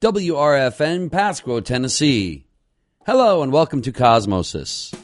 WRFN, Pasco, Tennessee. Hello and welcome to Cosmosis.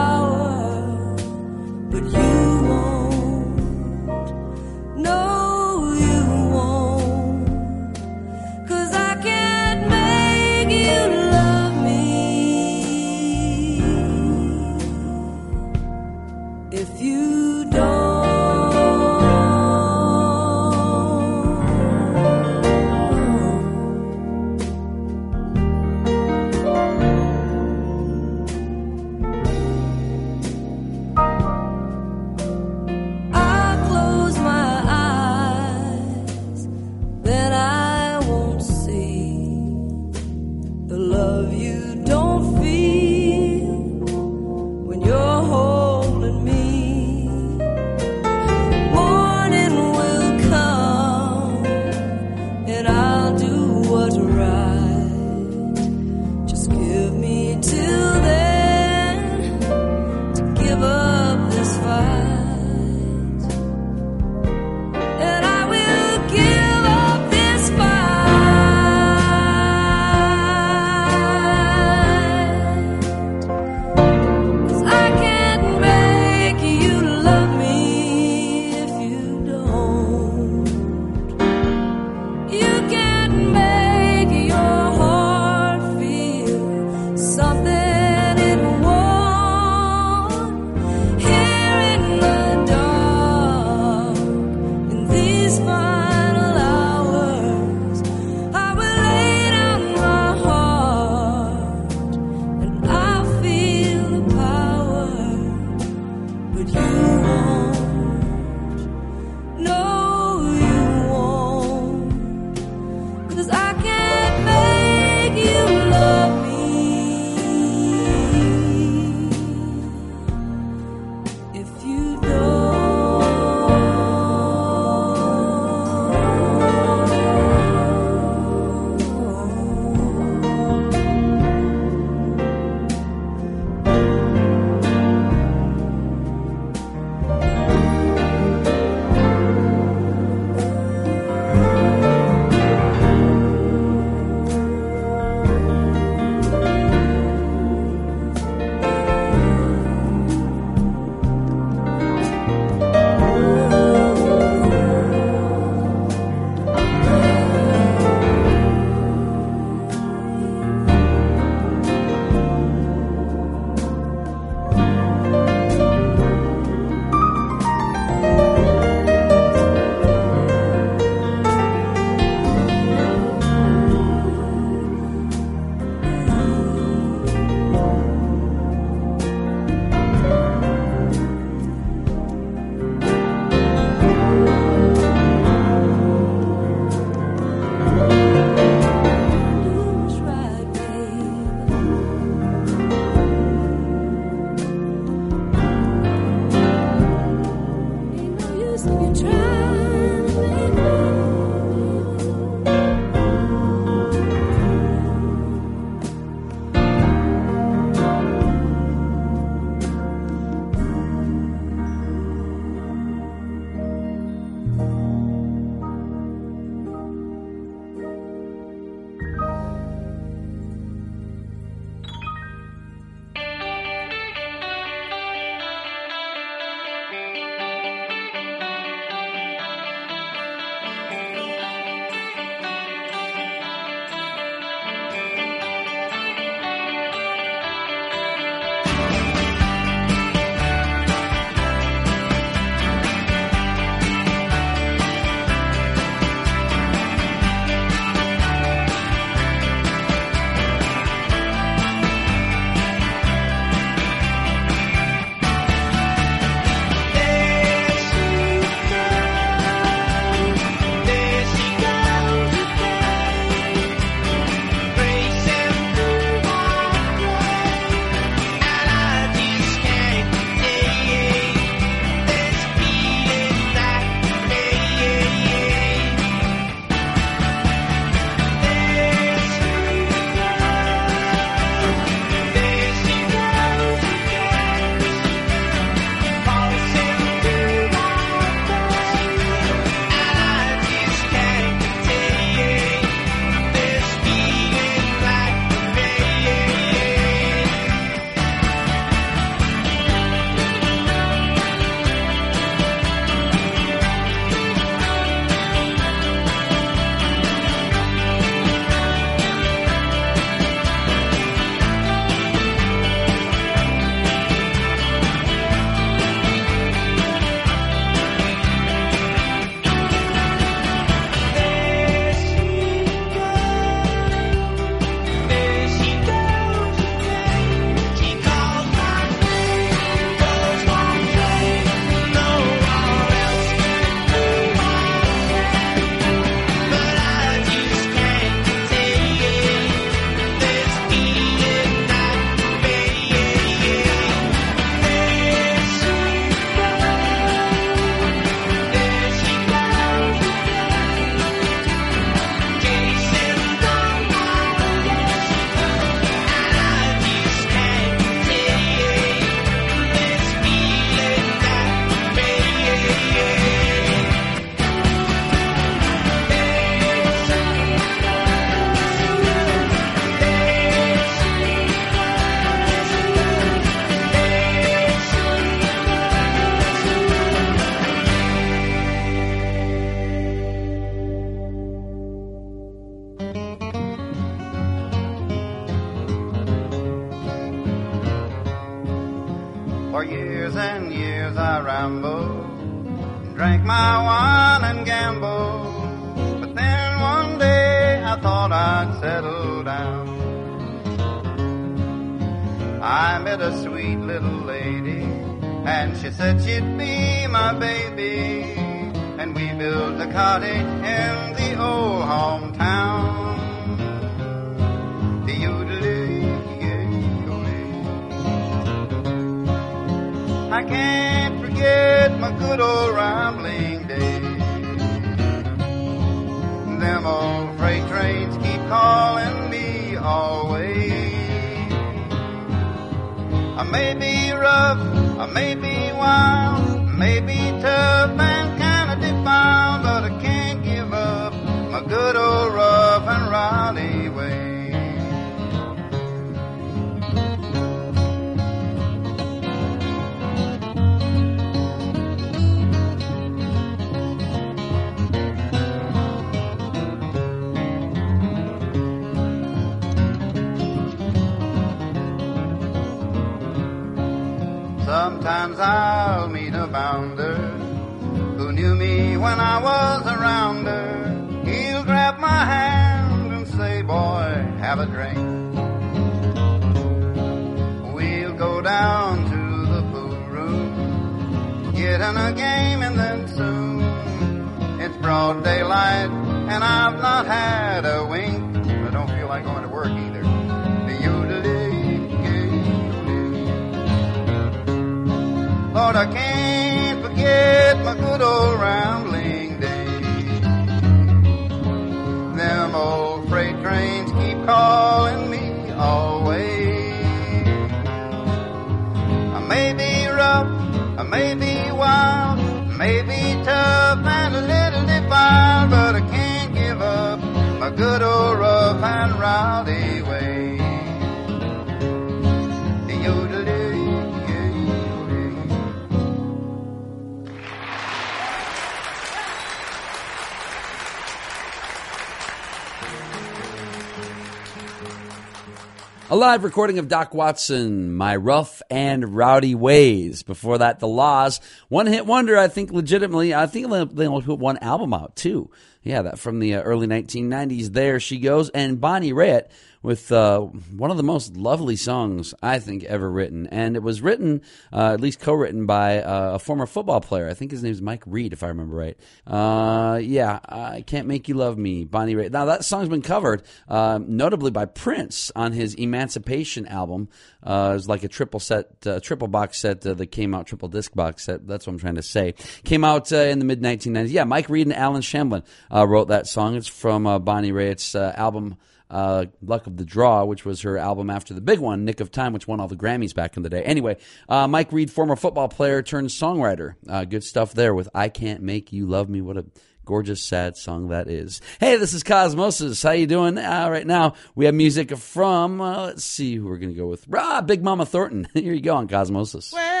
Live recording of Doc Watson, My Rough and Rowdy Ways. Before that, The La's. One hit wonder, I think legitimately. I think they only put one album out, too. Yeah, that from the uh, early 1990s. There she goes. And Bonnie Raitt with uh, one of the most lovely songs I think ever written, and it was written, uh, at least co-written by uh, a former football player. I think his name is Mike Reid, if I remember right. Uh, yeah, I can't make you love me, Bonnie Raitt. Now that song's been covered, uh, notably by Prince on his Emancipation album. It was like a triple set, triple box set that came out, triple disc box set. That's what I'm trying to say. Came out in the mid 1990s. Yeah, Mike Reid and Allen Shamblin wrote that song. It's from Bonnie Raitt's album uh, Luck of the Draw, which was her album after the big one, Nick of Time, which won all the Grammys back in the day. Anyway, uh, Mike Reid, former football player turned songwriter. Uh, good stuff there with I Can't Make You Love Me. What a gorgeous, sad song that is. Hey, this is Cosmosis. How you doing? Uh, right now, we have music from, uh, let's see who we're to go with. Ah, Big Mama Thornton. Here you go on Cosmosis. Well,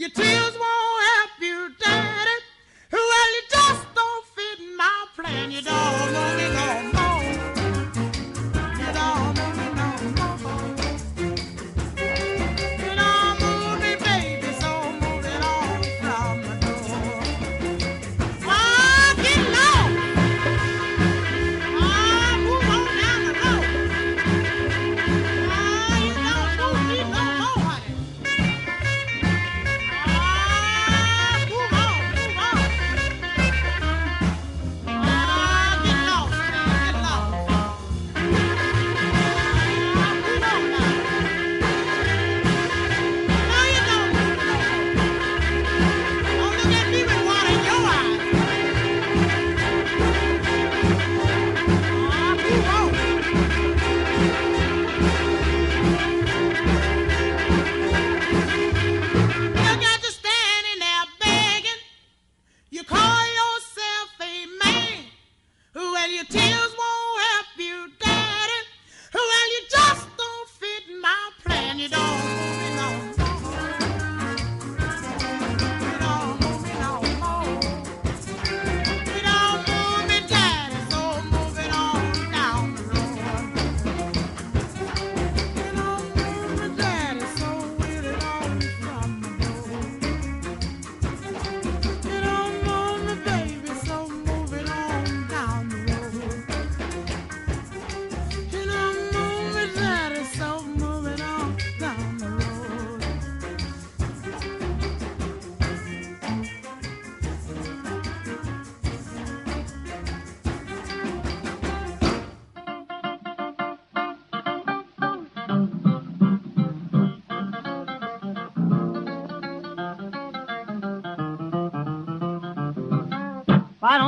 You till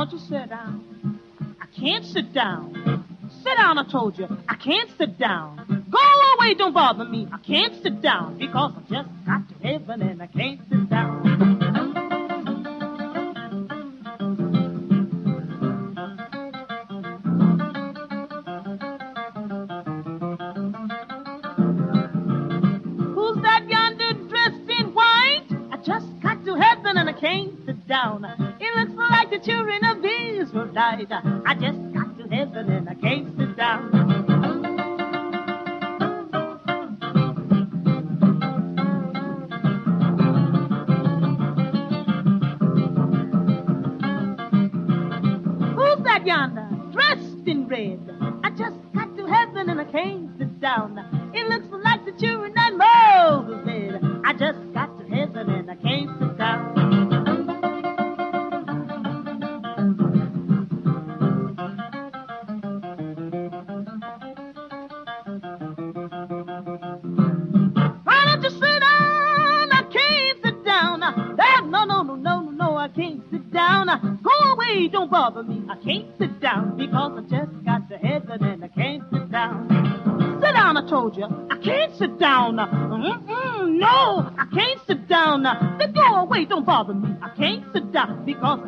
don't you sit down? I can't sit down. Sit down, I told you. I can't sit down. Go away, don't bother me. I can't sit down because I just got to heaven and I can't Israel died. I just because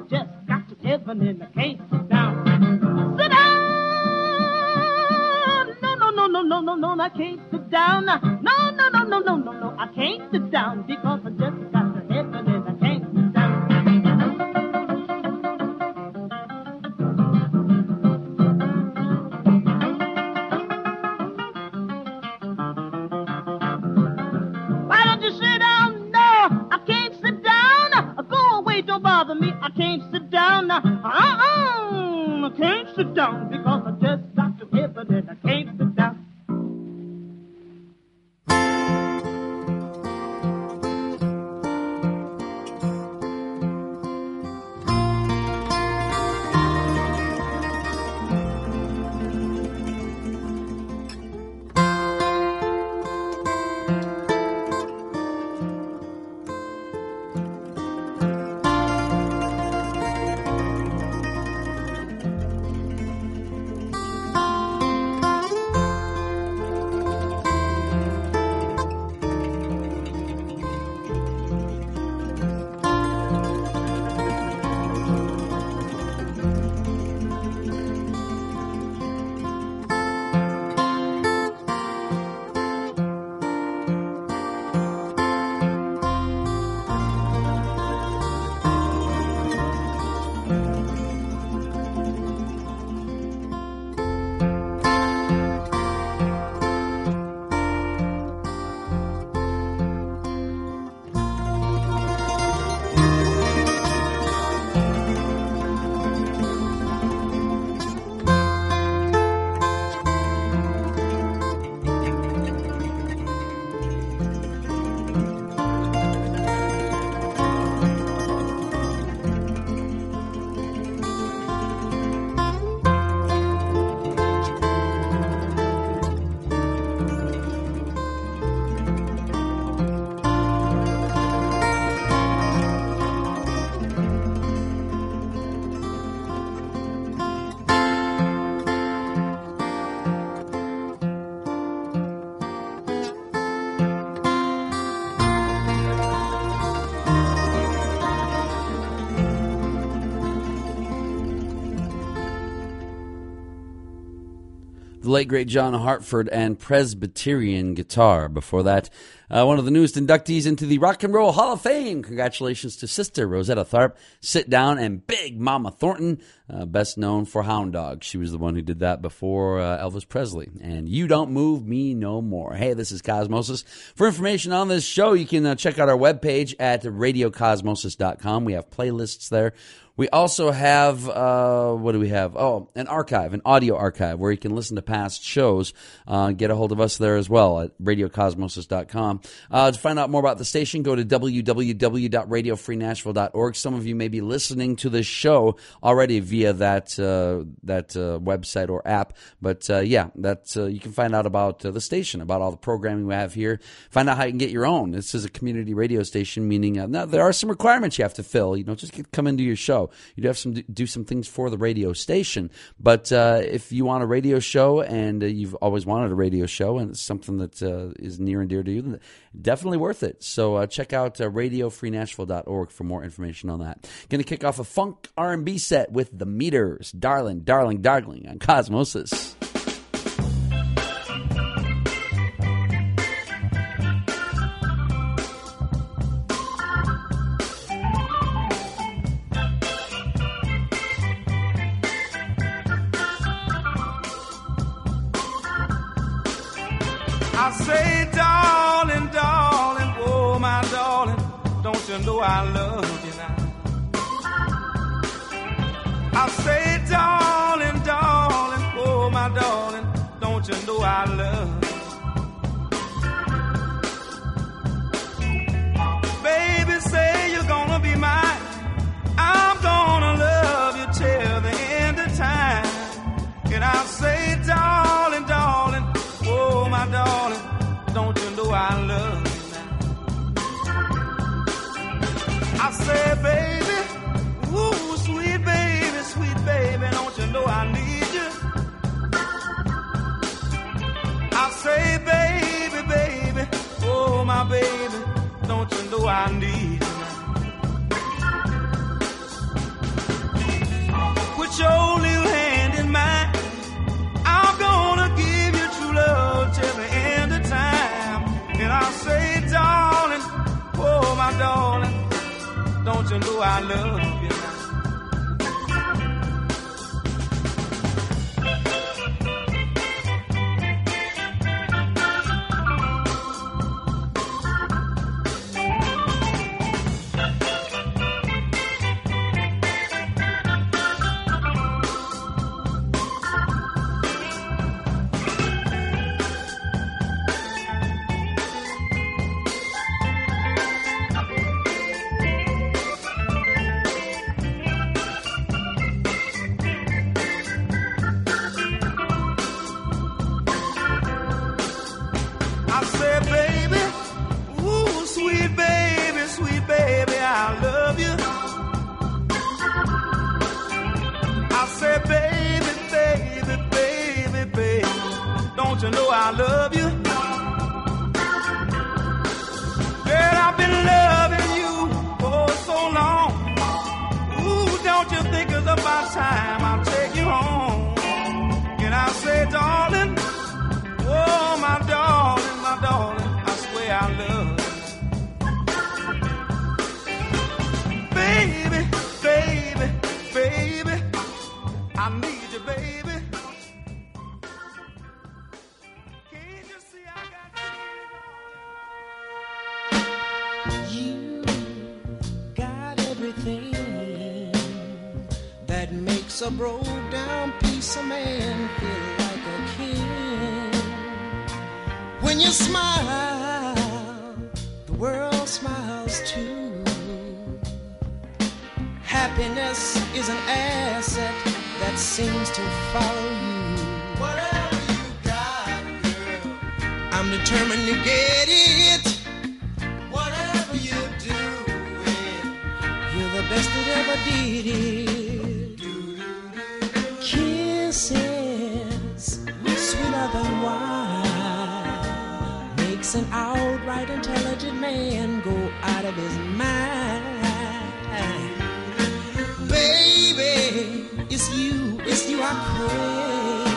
the late great John Hartford and Presbyterian guitar. Before that, uh, one of the newest inductees into the Rock and Roll Hall of Fame. Congratulations to Sister Rosetta Tharpe, Sit Down, and Big Mama Thornton, uh, best known for Hound Dog. She was the one who did that before uh, Elvis Presley. And You Don't Move Me No More. Hey, this is Cosmosis. For information on this show, you can uh, check out our webpage at radiocosmosis.com. We have playlists there. We also have uh, what do we have? Oh, an archive, an audio archive where you can listen to past shows. Uh, get a hold of us there as well at radiocosmosis.com. Uh, to find out more about the station, go to www.radiofreenashville.org. Some of you may be listening to this show already via that uh, that uh, website or app, but uh, yeah, that uh, you can find out about uh, the station, about all the programming we have here. Find out how you can get your own. This is a community radio station, meaning now there are some requirements you have to fill. You know, just get, come into your show. You do have some do some things for the radio station, but if you want a radio show and you've always wanted a radio show and it's something that is near and dear to you, then definitely worth it. So uh, check out uh, radiofreenashville.org for more information on that. Going to kick off a funk R&B set with the Meters, darling, darling, darling on Cosmosis. Know I love you now? I say, darling, darling, oh my darling, don't you know I love you? Baby, say you're gonna be mine. I'm gonna love you till the end of time. And I'll say, darling, darling, oh my darling, don't you know I love you I say, baby, ooh, sweet baby, sweet baby, don't you know I need you? I say, baby, baby, oh my baby, don't you know I need you? Put your little hand in mine. I'm gonna give you true the end of time. And I'll say, darling, oh my darling, don't you know I love you Baby, baby, baby, I need you, baby. You got You got everything that makes a broke down piece of man feel like a king. When you smile, world smiles too. Happiness is an asset that seems to follow you. Whatever you got, girl, I'm determined to get it. Whatever you do, you're the best that ever did it. Kisses sweeter than wine an outright intelligent man go out of his mind. Baby, it's you, it's you I pray.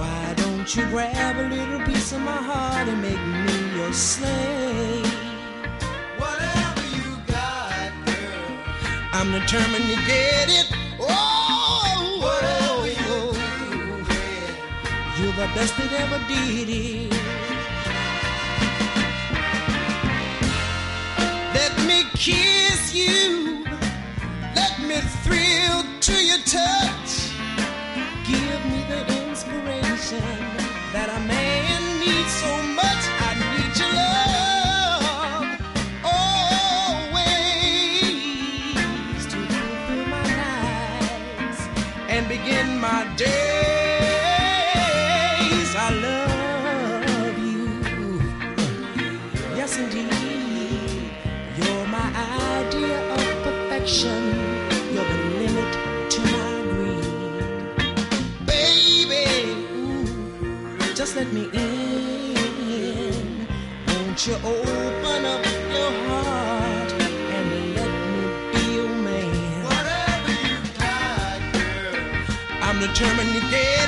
Why don't you grab a little piece of my heart and make me your slave? Whatever you got, girl, I'm determined to get it. Oh, whatever you get, you're the best that ever did it. Kiss you. Let me thrill to your touch. Give me the inspiration that a man needs so much. let me in. Won't you open up your heart and let me be your man? Whatever you got, girl. I'm determined to get.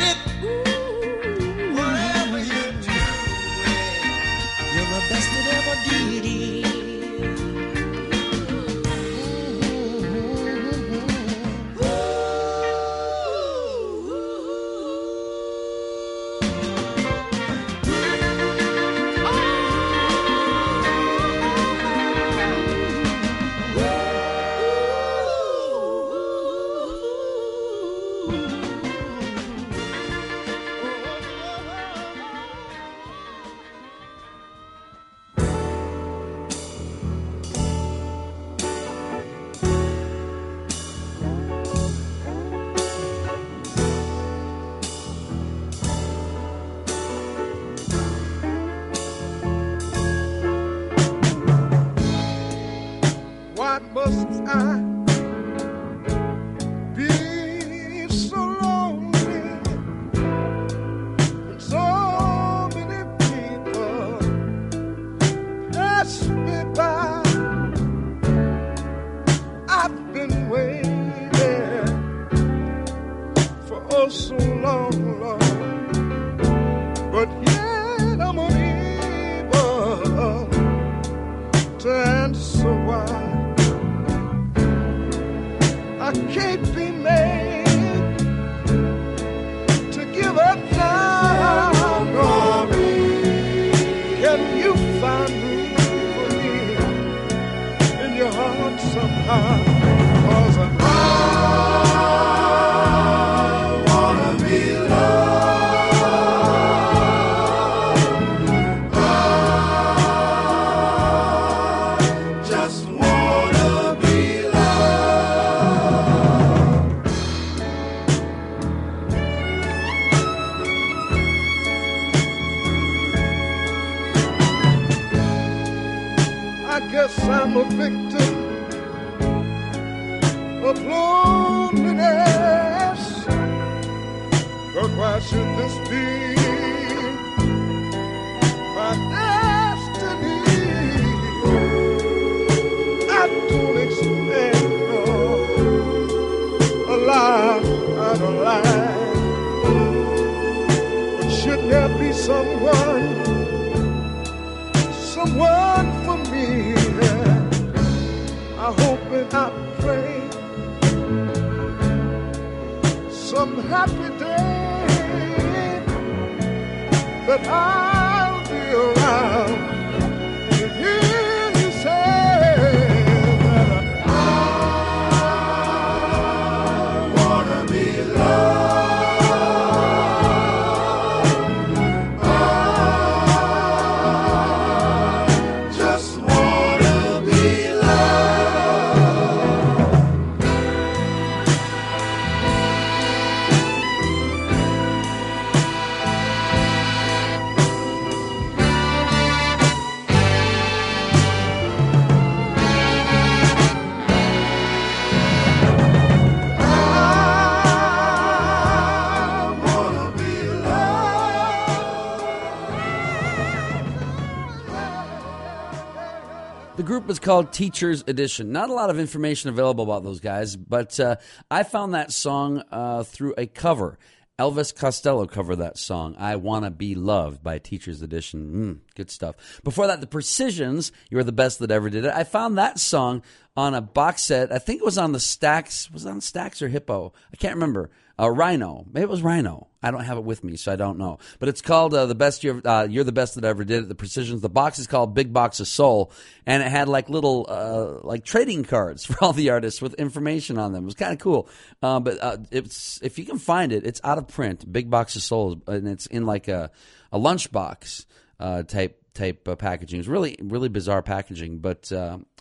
The group is called Teachers Edition. Not a lot of information available about those guys, but uh, I found that song uh, through a cover. Elvis Costello covered that song, I Wanna Be Loved by Teachers Edition. Mm, good stuff. Before that, The Precisions, You're the Best That Ever Did It. I found that song on a box set. I think it was on the Stax. Was it on Stax or Hip-O? I can't remember. Uh, Rhino. Maybe it was Rhino. I don't have it with me, so I don't know. But it's called uh, the best you're, uh, you're the best that I ever did it. The precisions. The box is called Big Box of Soul, and it had like little uh, like trading cards for all the artists with information on them. It was kind of cool. Uh, but uh, it's if you can find it, it's out of print. Big Box of Soul, and it's in like a a lunchbox uh, type type packaging. It's really really bizarre packaging, but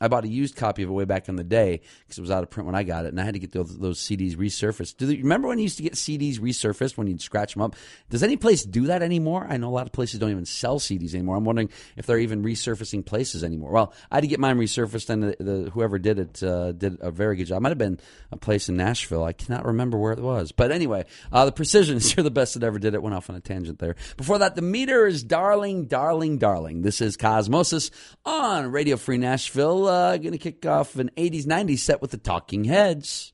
I bought a used copy of it way back in the day because it was out of print when I got it, and I had to get those, those CDs resurfaced. Do you remember when you used to get CDs resurfaced when you'd scratch them up? Does any place do that anymore? I know a lot of places don't even sell CDs anymore. I'm wondering if they're even resurfacing places anymore. Well, I had to get mine resurfaced, and the, the whoever did it uh, did a very good job. It might have been a place in Nashville. I cannot remember where it was, but anyway, uh, the Precisionists are the best that ever did it. Went off on a tangent there. Before that, the meter is darling, darling, darling. This is Cosmosis on Radio Free Nashville uh, going to kick off an 80s, 90s set with the Talking Heads.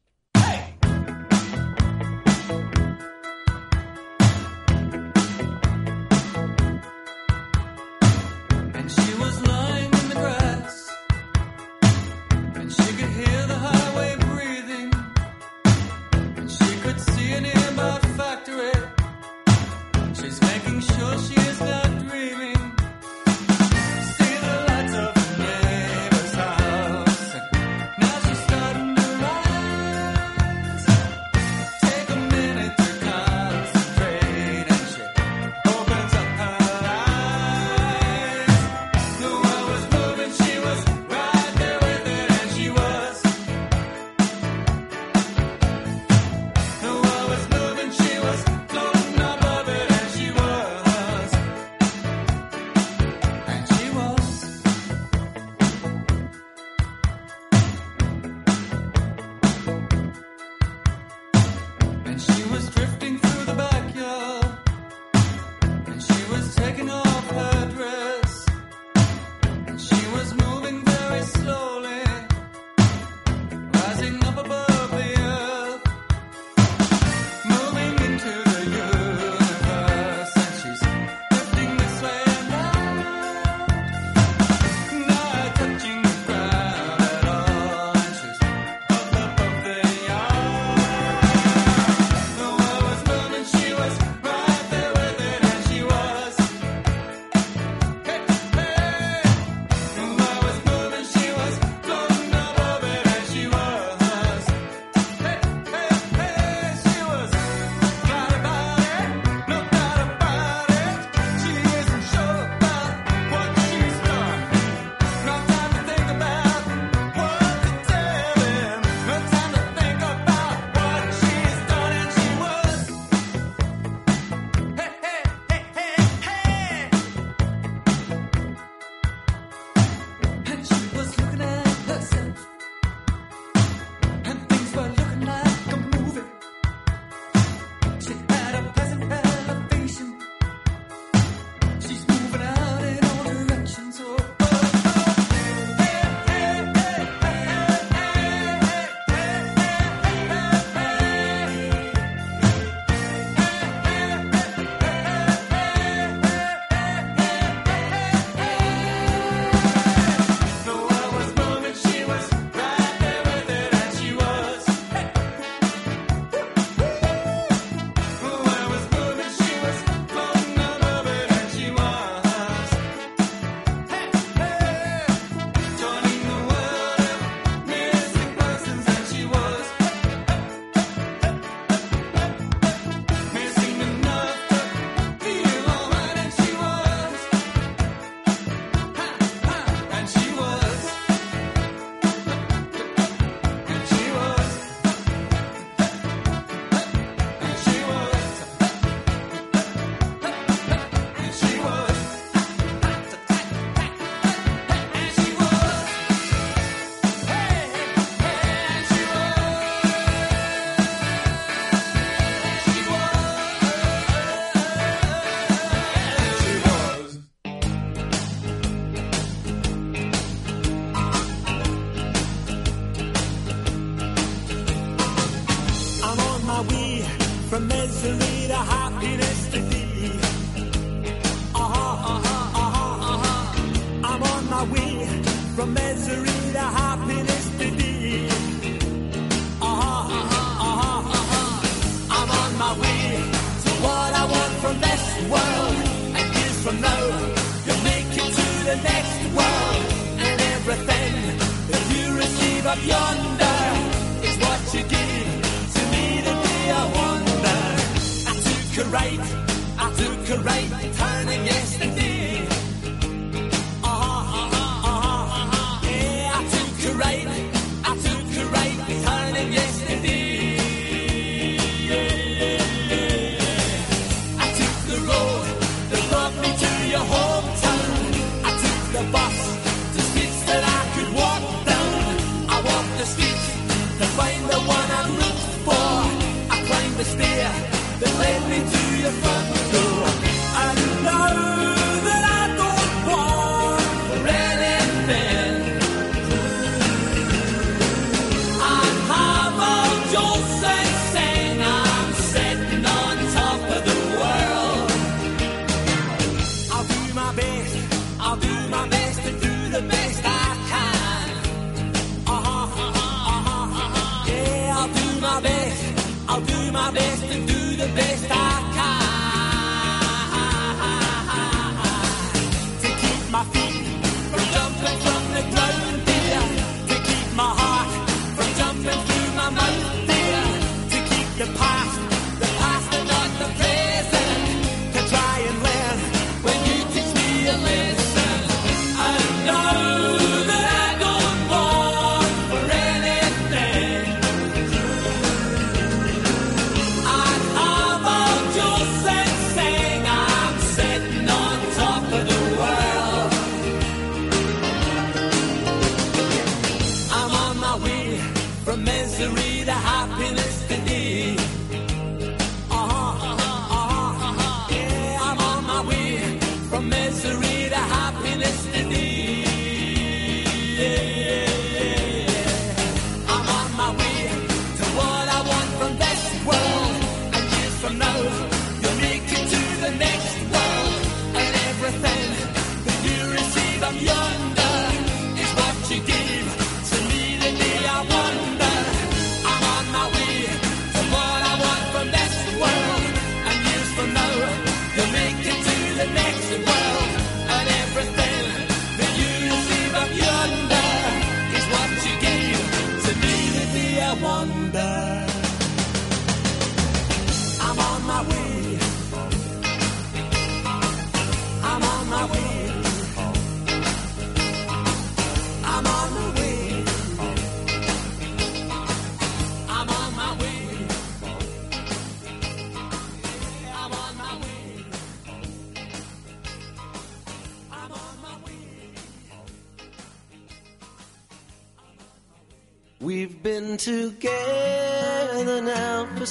happiness to be. Uh huh, uh huh, uh huh, uh. I'm on my way from misery to happiness to be. Uh huh, uh huh, uh huh, uh. I'm on my way to what I want from this world. And years from now, you'll make it to the next world. And everything that you receive up yonder. a right, I took a right Turning yes,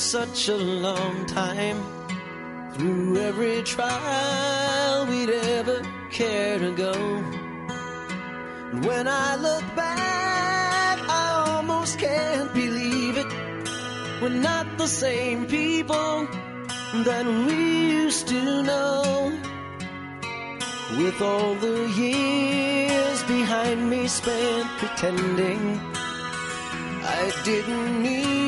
such a long time. Through every trial we'd ever care to go. And when I look back, I almost can't believe it. We're not the same people that we used to know. With all the years behind me spent pretending I didn't need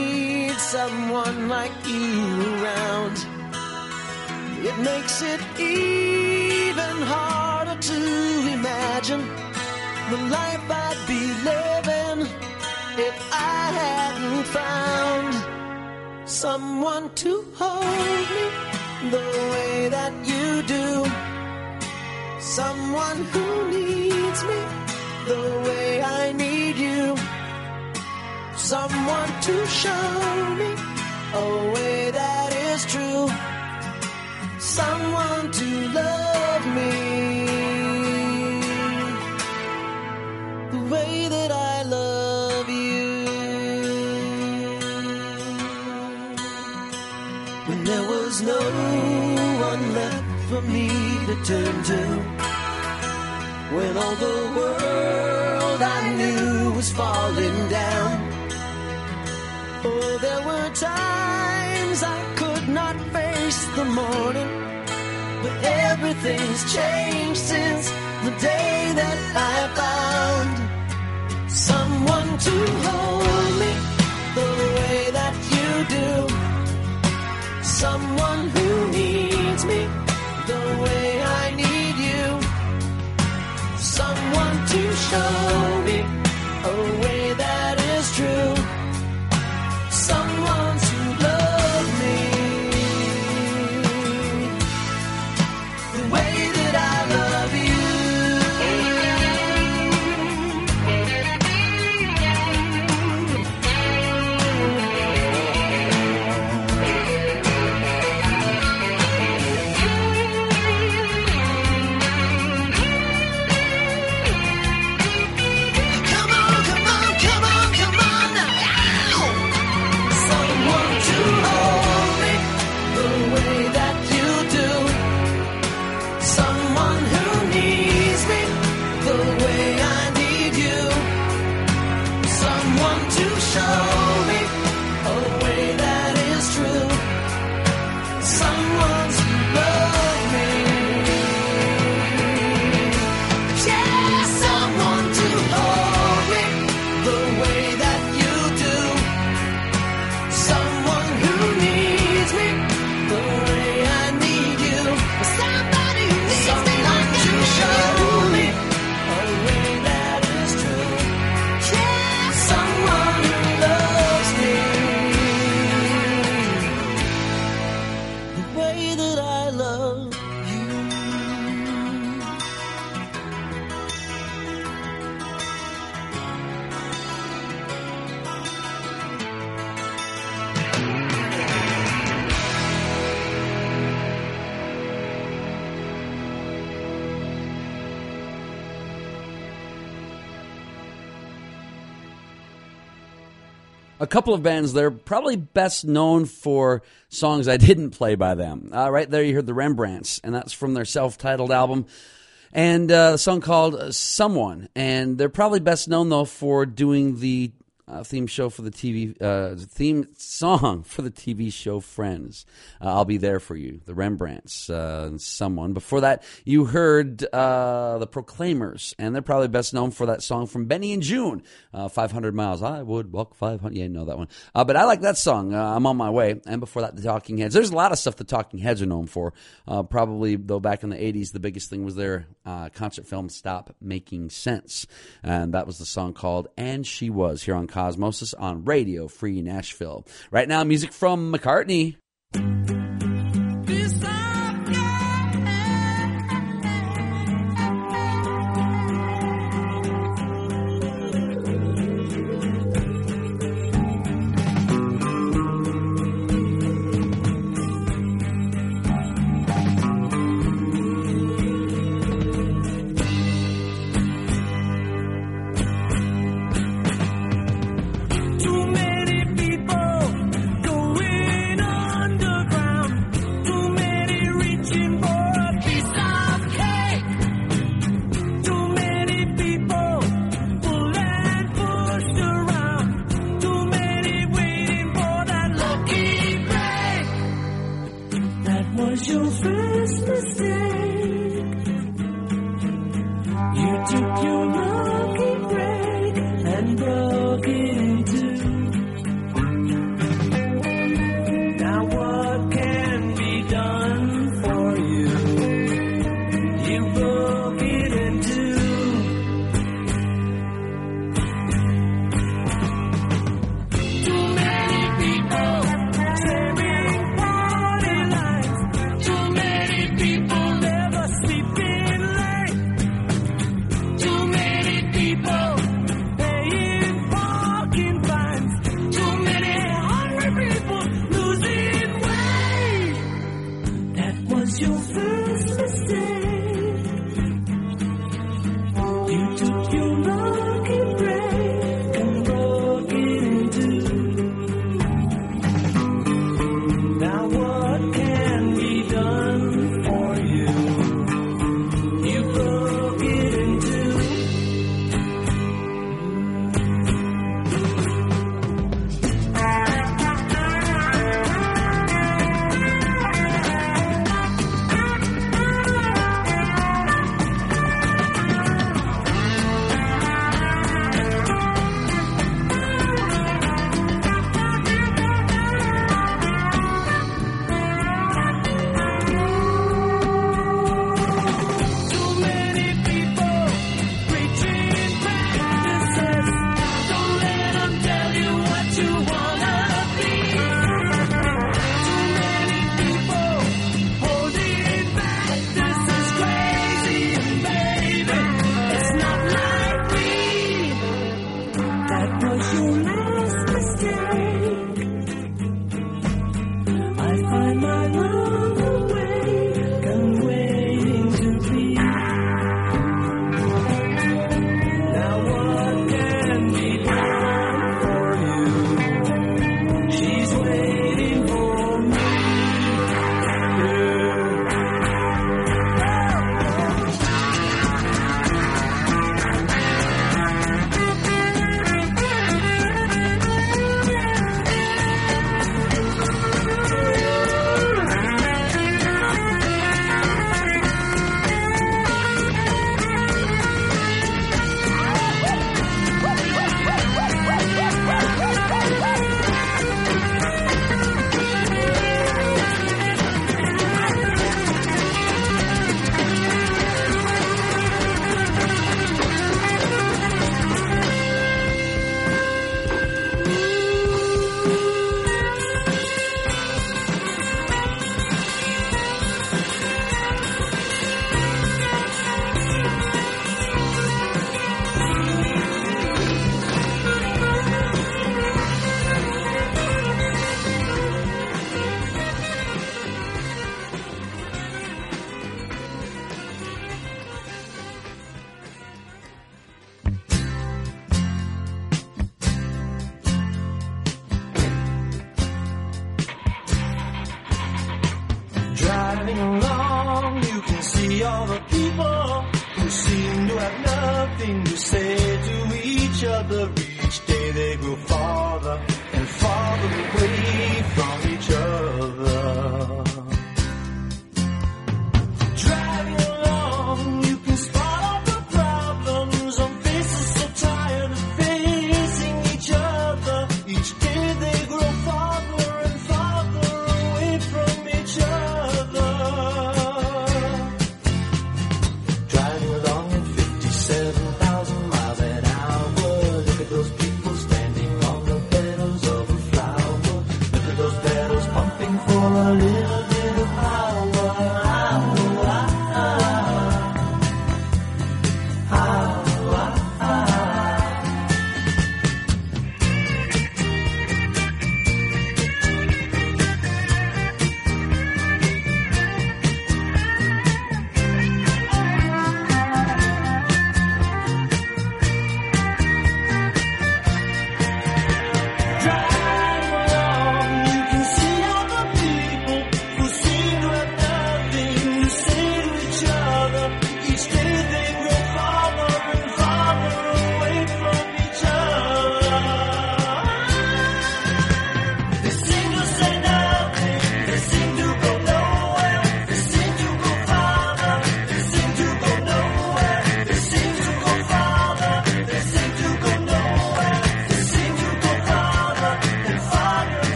someone like you around. It makes it even harder to imagine the life I'd be living if I hadn't found someone to hold me the way that you do. Someone who needs me the way I need you. Someone to show me a way that is true. Someone to love me the way that I love you. When there was no one left for me to turn to. When all the world I knew was falling down. There were times I could not face the morning. But everything's changed since the day that I found someone to hold me the way that you do. Someone who needs me the way I need you. Someone to show couple of bands there, probably best known for songs I didn't play by them. Uh, right there, you heard the Rembrandts, and that's from their self-titled album, and uh, a song called "Someone." And they're probably best known though for doing the uh, theme show for the TV uh, theme song for the TV show Friends. Uh, I'll be there for you. The Rembrandts, uh, someone. Before that, you heard uh, the Proclaimers, and they're probably best known for that song from Benny and Joon, uh, "500 Miles." I would walk 500. Yeah, you know that one. Uh, but I like that song. Uh, I'm on my way. And before that, the Talking Heads. There's a lot of stuff the Talking Heads are known for. Uh, probably though, back in the '80s, the biggest thing was their uh, concert film "Stop Making Sense," and that was the song called "And She Was" here on Cosmosis on Radio Free Nashville. Right now, music from McCartney.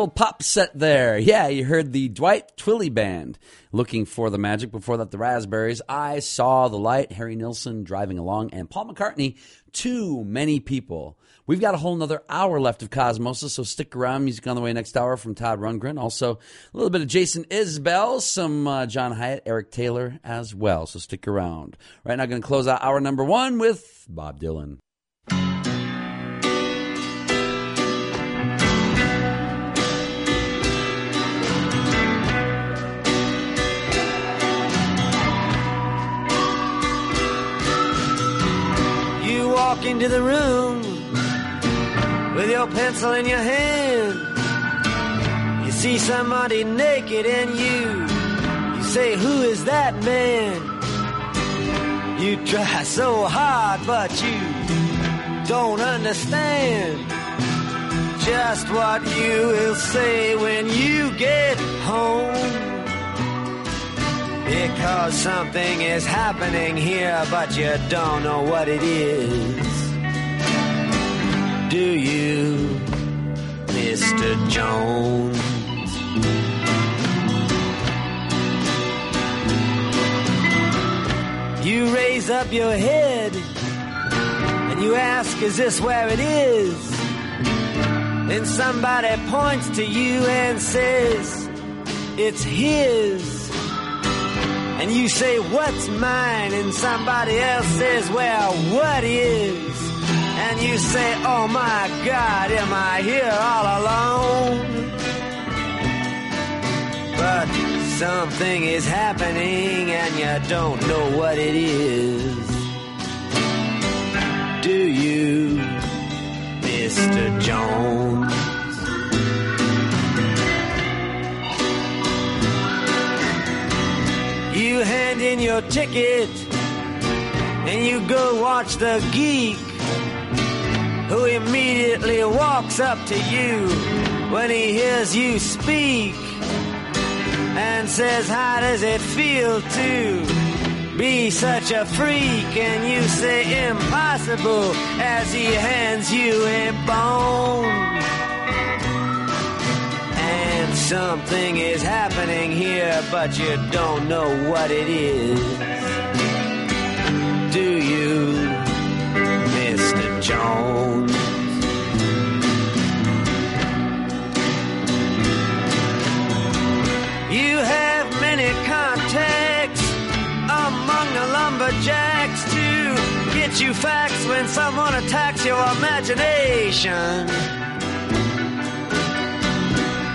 Little pop set there. Yeah, you heard the Dwight Twilley Band looking for the magic. Before that, the Raspberries. I saw the light. Harry Nilsson driving along, and Paul McCartney. Too many people. We've got a whole another hour left of Cosmosis, so stick around. Music on the way next hour from Todd Rundgren. Also, a little bit of Jason Isbell, some uh, John Hiatt, Eric Taylor as well. So stick around. Right now, going to close out hour number one with Bob Dylan. Walk into the room with your pencil in your hand. You see somebody naked and you, you say, Who is that man? You try so hard, but you don't understand just what you will say when you get home. Because something is happening here, but you don't know what it is. Do you, Mr. Jones? You raise up your head and you ask, Is this where it is? Then somebody points to you and says, It's his. And you say, What's mine? And somebody else says, Well, what is? And you say, Oh my God, am I here all alone? But something is happening and you don't know what it is. Do you, Mr. Jones? You hand in your ticket and you go watch the geek who immediately walks up to you when he hears you speak and says, How does it feel to be such a freak? And you say, Impossible, as he hands you a bone. Something is happening here, but you don't know what it is. Do you, Mr. Jones? You have many contacts among the lumberjacks to get you facts when someone attacks your imagination.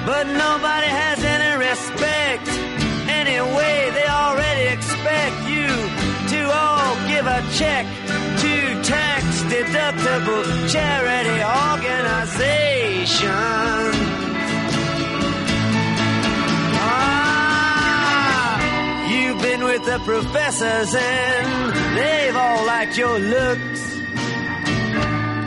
But nobody has any respect. Anyway, they already expect you to all give a check to tax deductible charity organization. Ah, you've been with the professors and they've all liked your looks.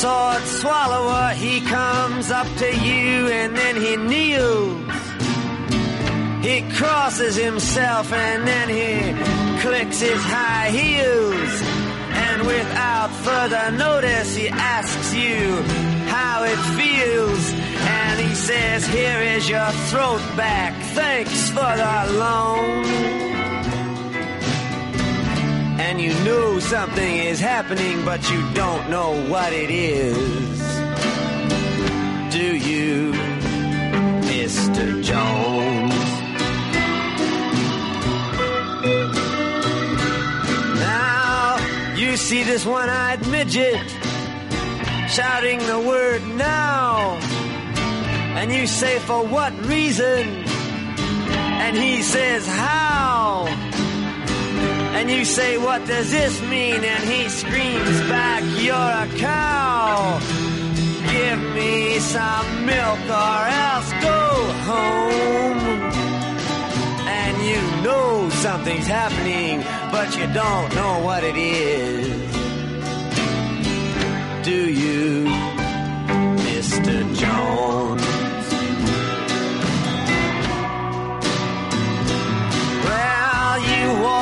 Sword swallower, he comes up to you and then he kneels. He crosses himself and then he clicks his high heels. And without further notice, he asks you how it feels. And he says, Here is your throat back. Thanks for the loan. And you know something is happening, but you don't know what it is. Do you, Mr. Jones? Now, you see this one eyed midget shouting the word now. And you say, For what reason? And he says, How? And you say, What does this mean? And he screams back, You're a cow. Give me some milk or else go home. And you know something's happening, but you don't know what it is. Do you, Mr. Jones?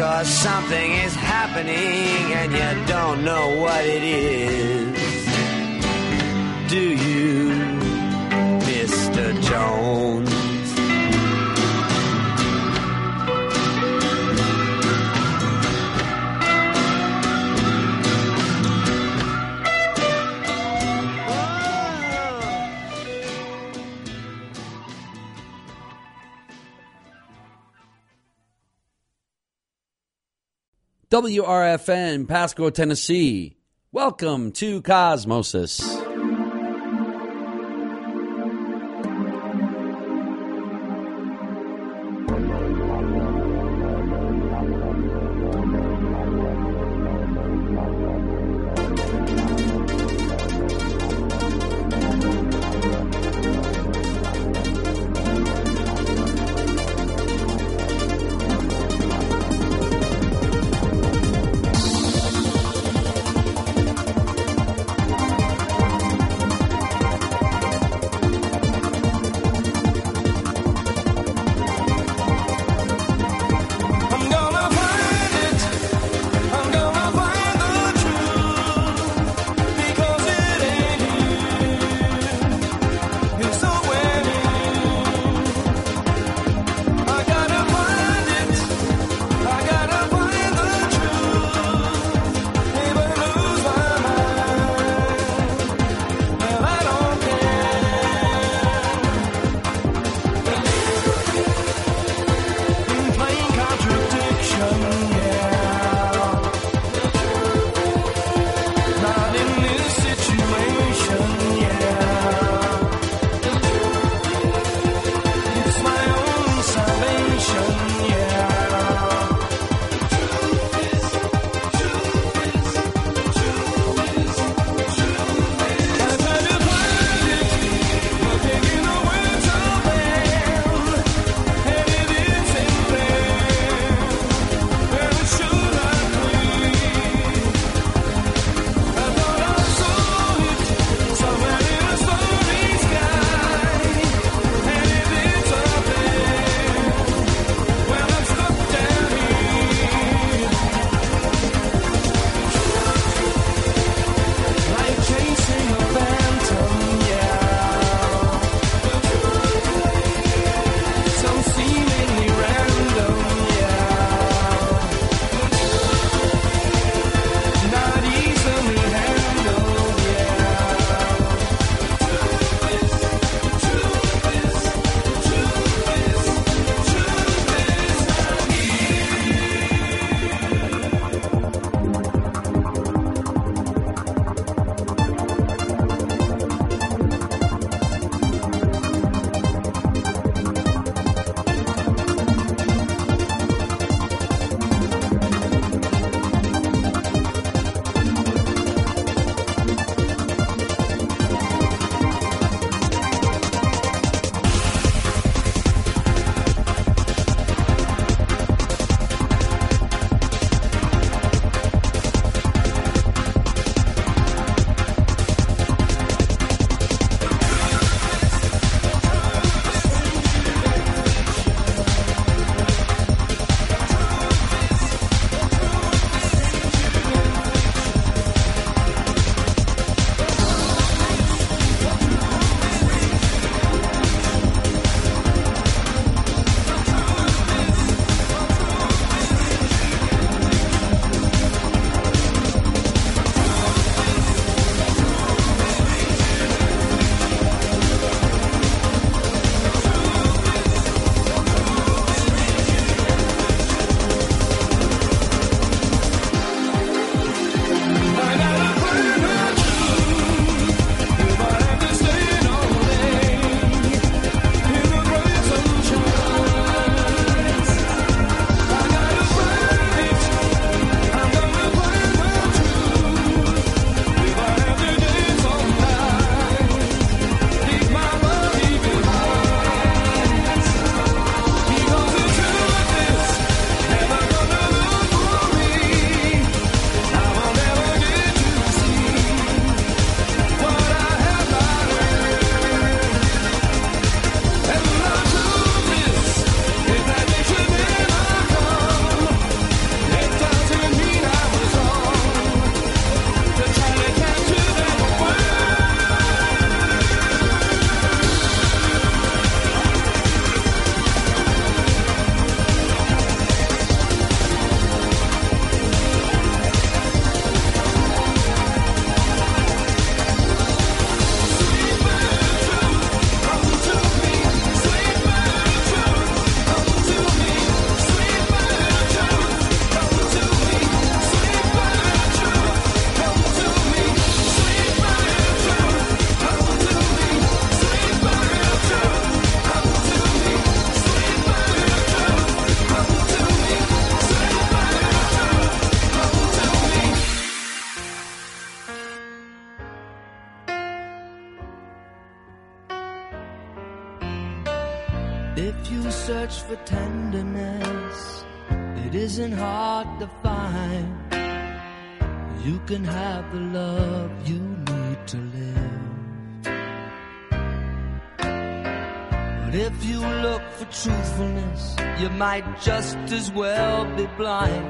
Cause something is happening and you don't know what it is. Do you, Mr. Jones? WRFN, Pasquo, Tennessee. Welcome to Cosmosis. might just as well be blind.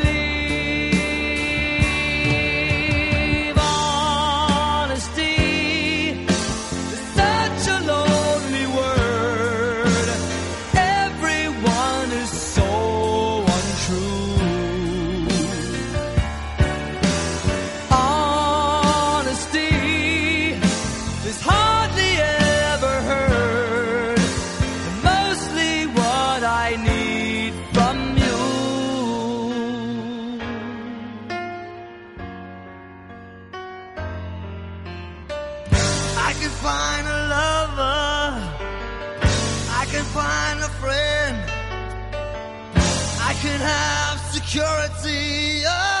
find a friend, I can have security. Oh.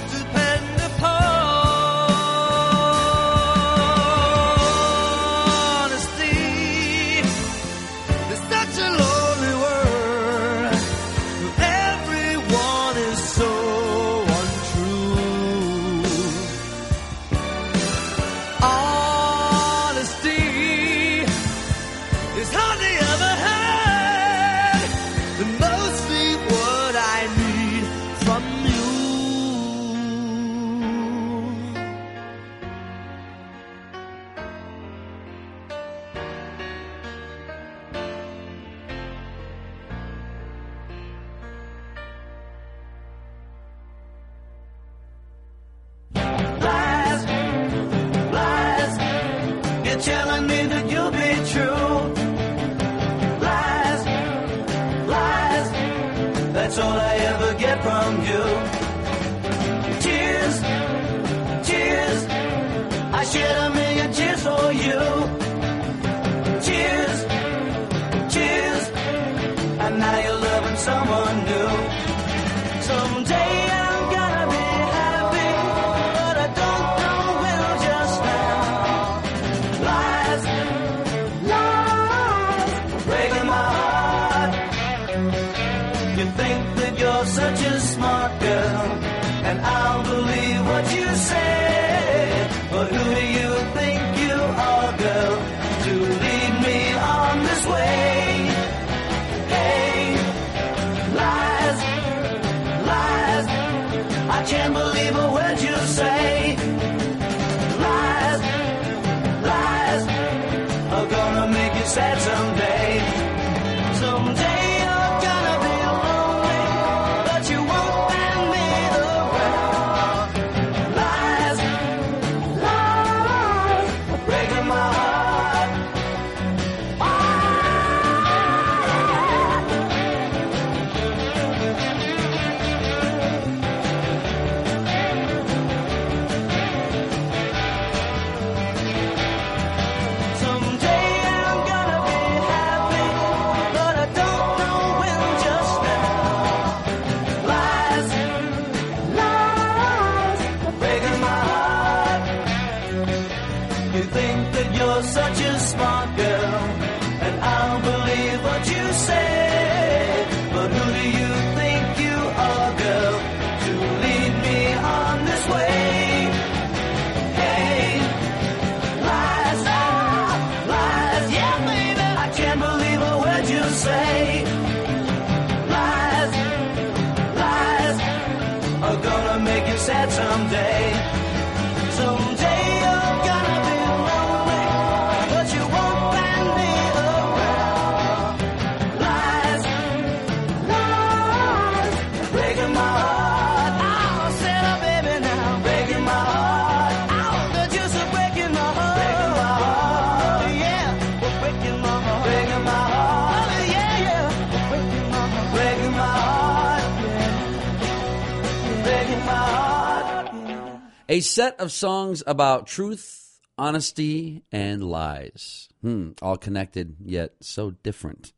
A set of songs about truth, honesty, and lies. Hmm, all connected, yet so different.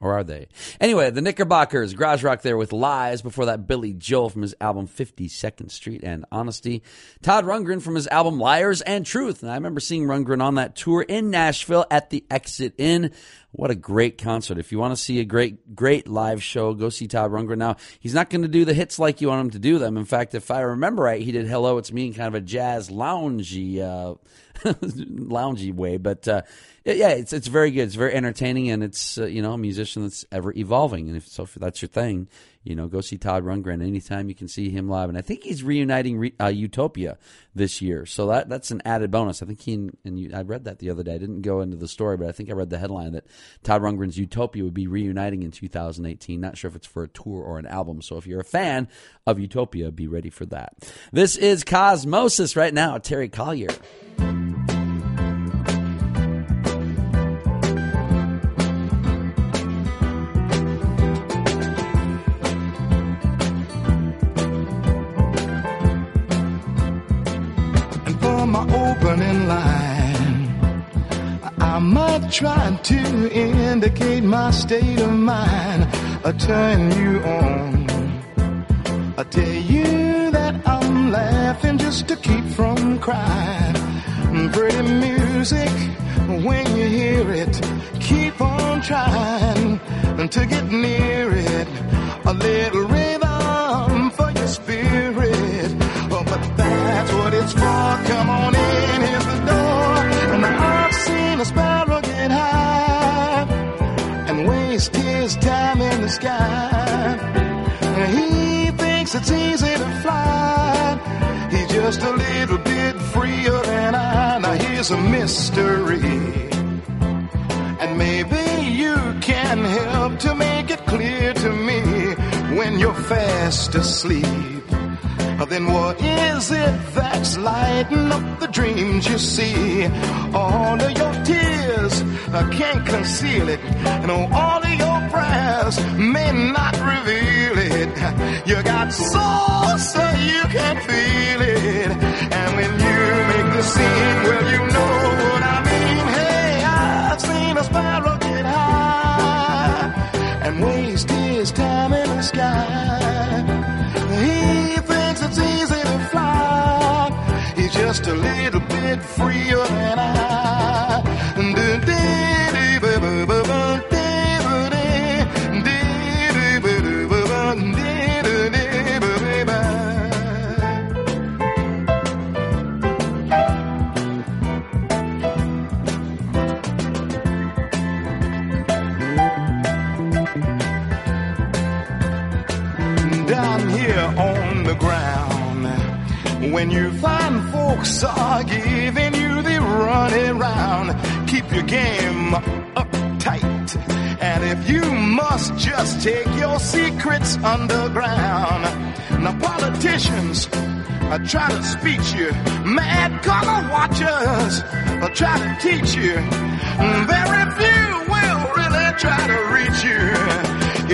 Or are they? Anyway, the Knickerbockers, garage rock there with Lies. Before that, Billy Joel from his album 52nd Street and Honesty. Todd Rundgren from his album Liars and Truth. And I remember seeing Rundgren on that tour in Nashville at the Exit Inn. What a great concert. If you want to see a great, great live show, go see Todd Rundgren. Now, he's not going to do the hits like you want him to do them. In fact, if I remember right, he did Hello, It's Me in kind of a jazz loungy, uh, loungy way. But, uh, yeah, it's it's very good. It's very entertaining, and it's uh, you know a musician that's ever evolving. And if so, if that's your thing, you know, go see Todd Rundgren anytime you can see him live. And I think he's reuniting re, uh, Utopia this year, so that that's an added bonus. I think he and, and you, I read that the other day. I didn't go into the story, but I think I read the headline that Todd Rundgren's Utopia would be reuniting in 2018. Not sure if it's for a tour or an album. So if you're a fan of Utopia, be ready for that. This is Cosmosis right now. Terry Callier. And for my opening line, I might try to indicate my state of mind. I turn you on. I tell you that I'm laughing just to keep from crying. Pretty music, when you hear it, keep on trying to get near it. A little rhythm for your spirit. Oh, but that's what it's for. Come on in, here's the door. And I've seen a sparrow get high and waste his time in the sky. And he thinks it's easy to fly. Just a little bit freer than I. Now here's a mystery. And maybe you can help to make it clear to me when you're fast asleep. Then what is it that's lighting up the dreams you see? All of your tears uh, can't conceal it, and all of your prayers may not reveal it. You got soul so you can feel it, and when you make the scene, well you know what I mean. Hey, I've seen a sparrow get high and waste his time in the sky. He thinks it's easy to fly. He's just a little bit freer than I. When you find folks are giving you the running round, keep your game up tight. And if you must just take your secrets underground. Now politicians I try to speech you, mad color watchers I try to teach you. Very few will really try to reach you.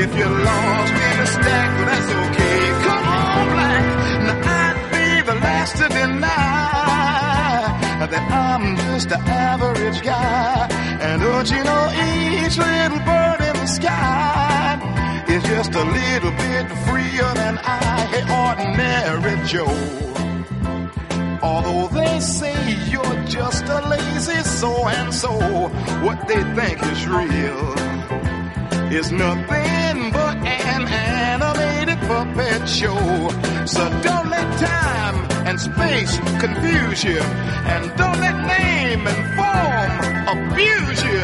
If you're lost in a stack, that's okay. Come on, black. Now to deny that I'm just an average guy. And don't you know each little bird in the sky is just a little bit freer than I, hey, ordinary Joe. Although they say you're just a lazy so and so, what they think is real is nothing puppet show. So don't let time and space confuse you, and don't let name and form abuse you.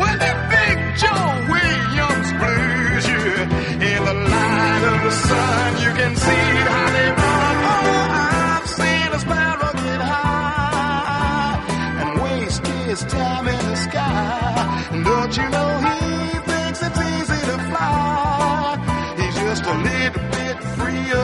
When that Big Joe Williams blues you in the light of the sun, you can see how they run. Oh, I've seen a sparrow get high and waste his time in the sky. Don't you know? a little bit freer.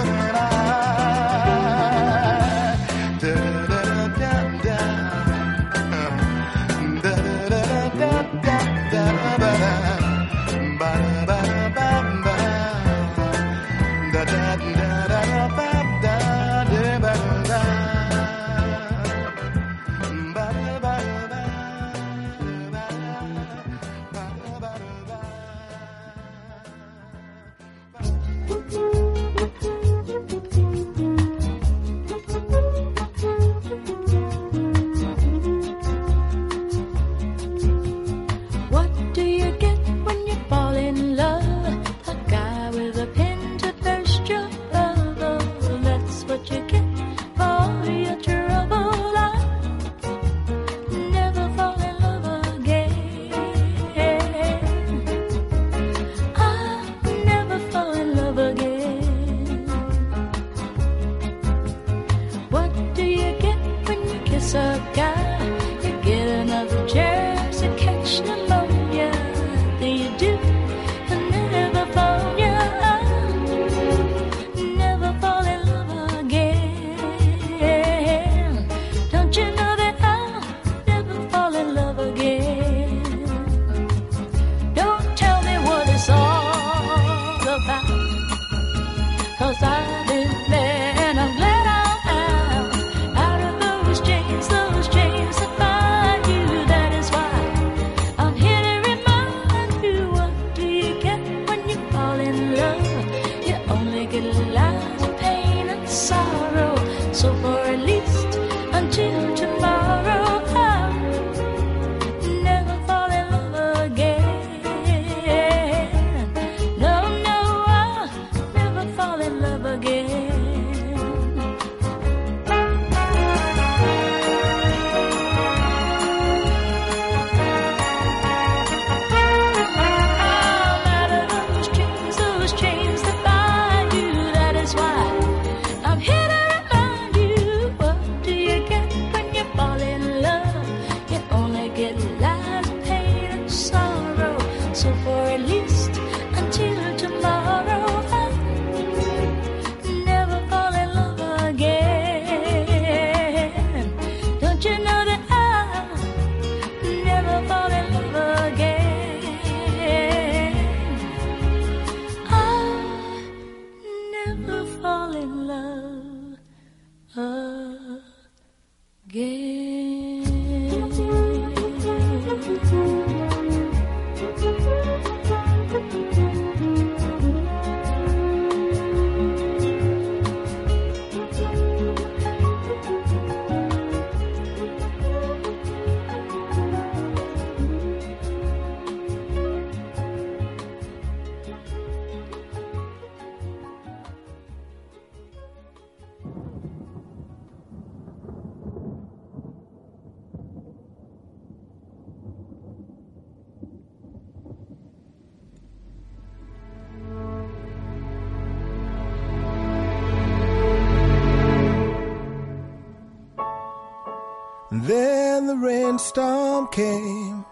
calm came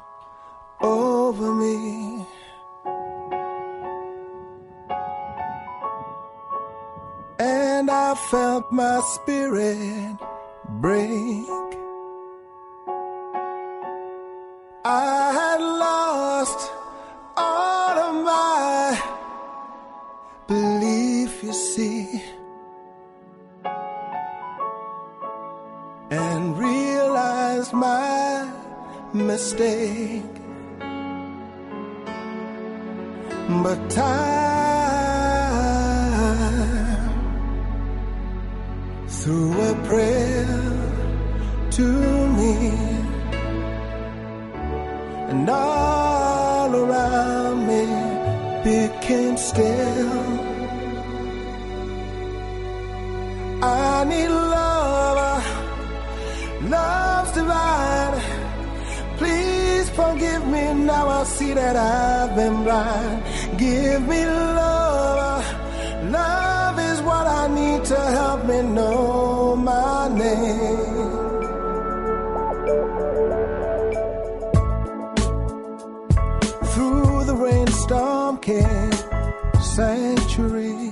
over me. And I felt my spirit break. I had lost mistake. But time, through a prayer to me, and all around me became still. I need love, love's divine. Forgive me now. I see that I've been blind. Give me love. Uh, love is what I need to help me know my name. Through the rainstorm came sanctuary.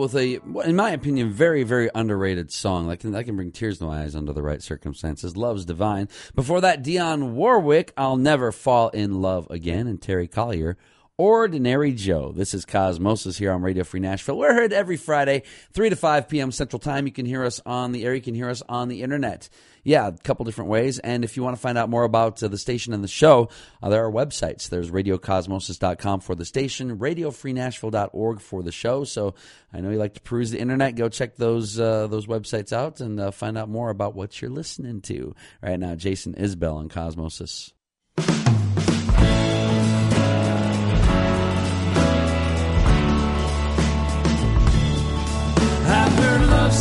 With a, in my opinion, very, very underrated song. Can, that can bring tears to my eyes under the right circumstances. Love's Divine. Before that, Dionne Warwick, I'll Never Fall in Love Again, and Terry Callier, Ordinary Joe. This is Cosmosis here on Radio Free Nashville. We're heard every Friday, 3 to 5 p.m. Central Time. You can hear us on the air. You can hear us on the internet. Yeah, a couple different ways. And if you want to find out more about uh, the station and the show, uh, there are websites. There's radiocosmosis.com for the station, radiofreenashville.org for the show. So I know you like to peruse the internet. Go check those uh, those websites out and uh, find out more about what you're listening to. Right now, Jason Isbell on Cosmosis.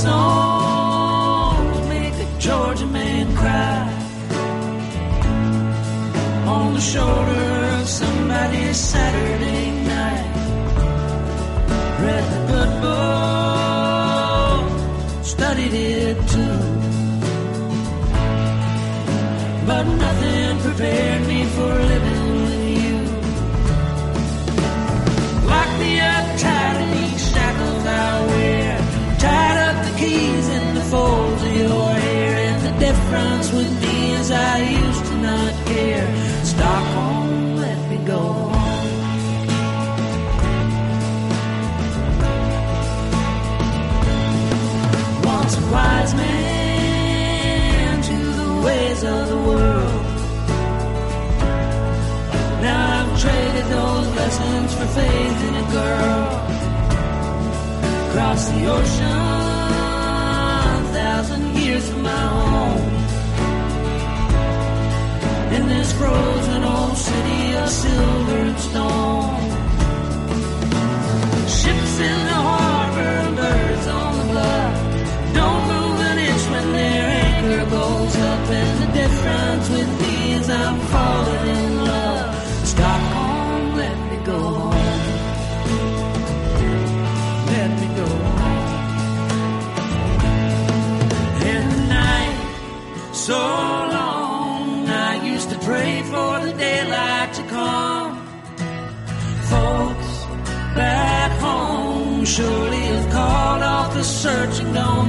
Love songs make a Georgia man cry on the shoulder of somebody's Saturday night. Read the good book, studied it too, but nothing prepared I used to not care. Stockholm, let me go home. Once a wise man to the ways of the world. Now I've traded those lessons for faith in a girl. Across the ocean, thousand years from my home. This frozen old city off the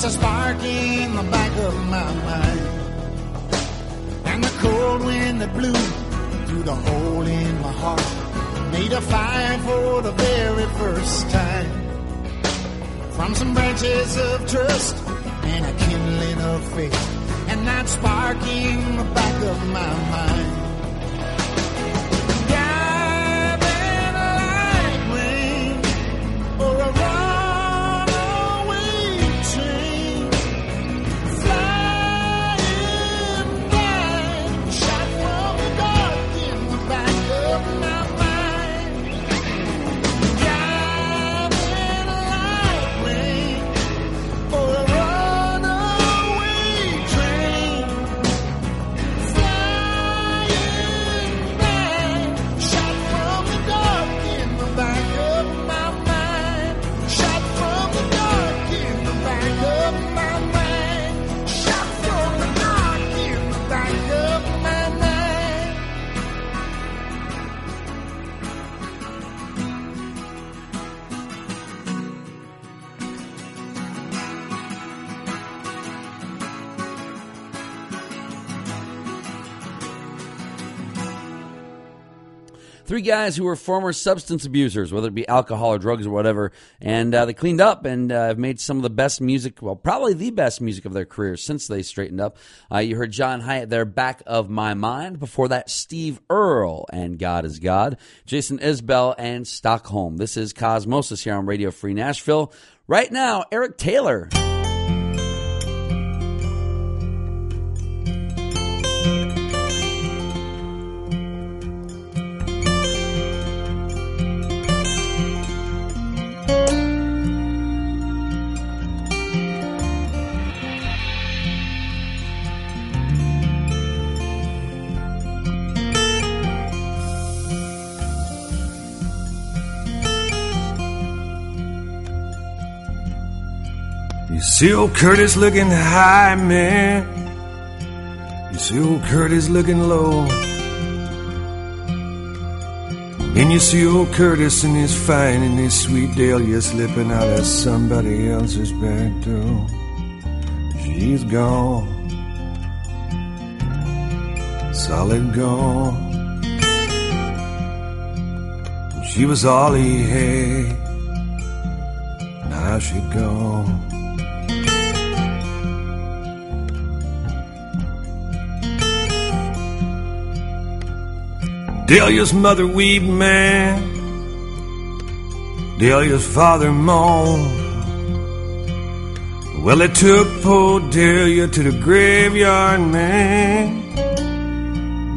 just a spark in the back of my mind. And the cold wind that blew through the hole in my heart made a fire for the very first time. From some branches of trust and a kindling of faith, and that spark in the back of my mind. Three guys who were former substance abusers, whether it be alcohol or drugs or whatever, and uh, they cleaned up and uh, have made some of the best music, well, probably the best music of their careers since they straightened up. Uh, you heard John Hiatt there, Back of My Mind. Before that, Steve Earle and God is God. Jason Isbell and Stockholm. This is Cosmosis here on Radio Free Nashville. Right now, Eric Taylor. You see old Curtis looking high, man. You see old Curtis looking low. And you see old Curtis and his fine and his sweet Delia slipping out of somebody else's back door. She's gone. Solid gone. She was all he had. Now she gone. Delia's mother weeped, man. Delia's father moaned. Well, they took poor Delia to the graveyard, man.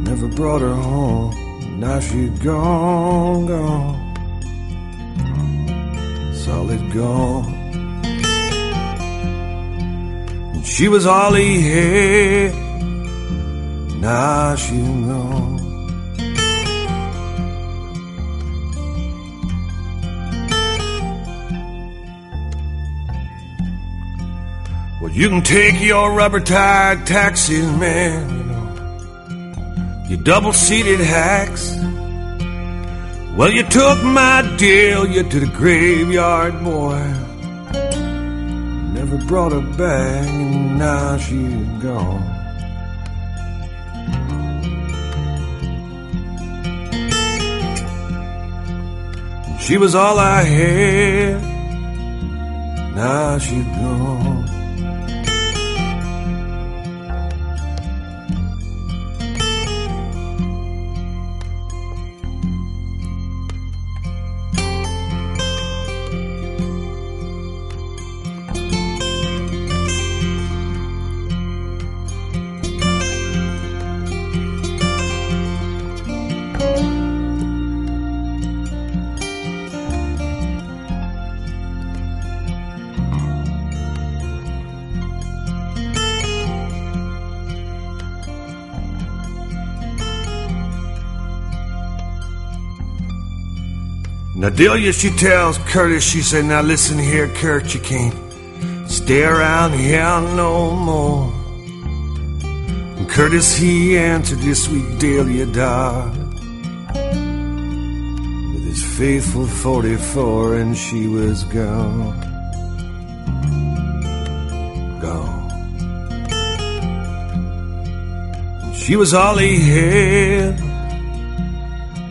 Never brought her home. Now she's gone, gone. Solid gone. And she was all he had. Now she's gone. You can take your rubber tired taxis, man, you know. You double seated hacks. Well, you took my Delia to the graveyard, boy. Never brought her back, and now she's gone. She was all I had. Now she's gone. Now Delia, she tells Curtis, she said, now listen here, Kurt, you can't stay around here no more. And Curtis, he answered his sweet Delia, darling, with his faithful 44, and she was gone. Gone. She was all he had,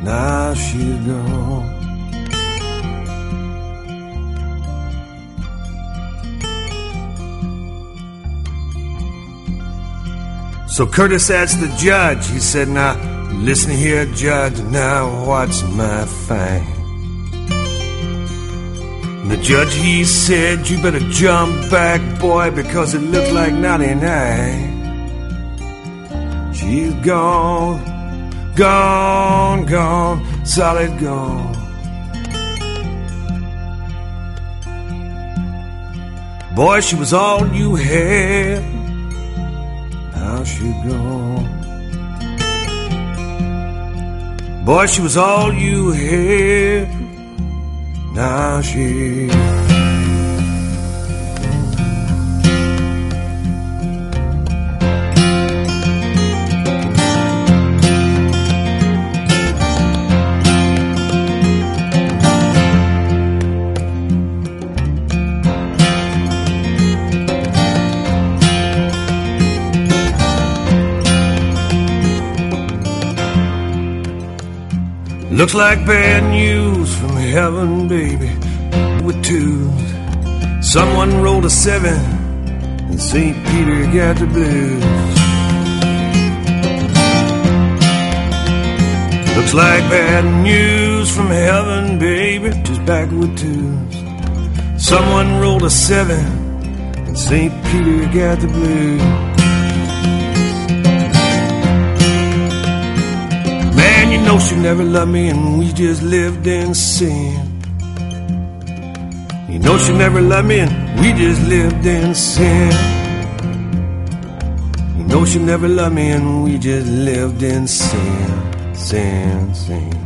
now she's gone. So Curtis asked the judge, he said, Now, listen here, judge, now what's my fine? The judge, he said, You better jump back, boy, because it looks like 99. She's gone, gone, gone, solid gone. Boy, she was all you had now she gone. Boy, she was all you had. Now she. Looks like bad news from heaven, baby. With two, someone rolled a seven, and St. Peter got the blues. Looks like bad news from heaven, baby. Just back with twos. Someone rolled a seven, and St. Peter got the blues. You know she never loved me, and we just lived in sin. You know she never loved me, and we just lived in sin. You know she never loved me, and we just lived in sin, sin, sin.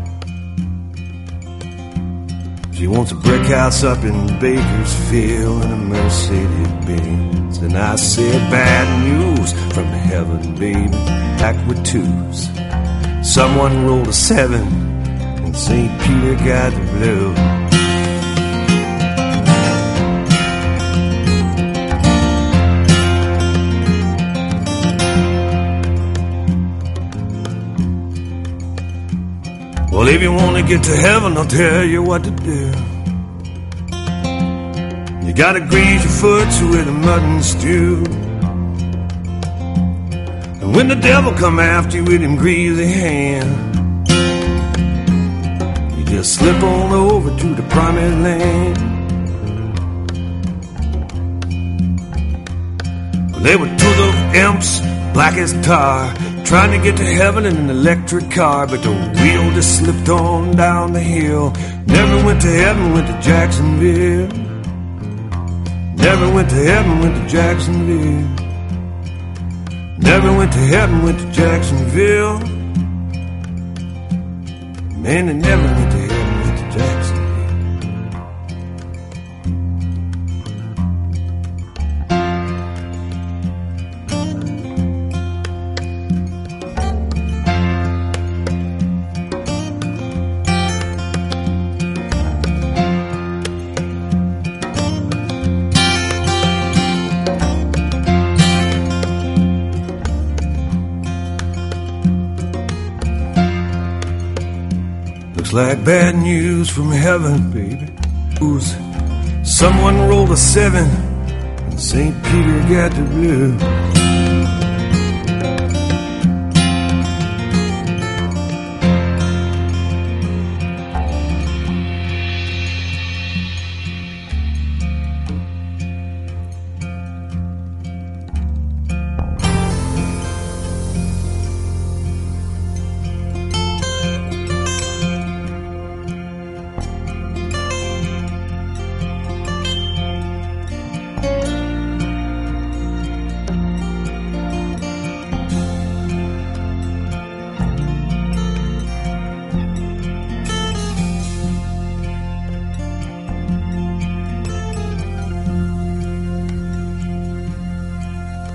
She wants a brick house up in Bakersfield and a Mercedes Benz. And I said, bad news from heaven, baby, back with twos. Someone rolled a seven, and St. Peter got the blue. Well, if you want to get to heaven, I'll tell you what to do. You gotta grease your foot with a mutton stew. When the devil come after you with him greasy hand, you just slip on over to the promised land. There were two of imps, black as tar, trying to get to heaven in an electric car, but the wheel just slipped on down the hill. Never went to heaven, went to Jacksonville. Never went to heaven, went to Jacksonville. Never went to heaven, went to Jacksonville. Man, they never went to heaven, went to Jacksonville. Like bad news from heaven, baby. Who's someone rolled a seven and St. Peter got the blue.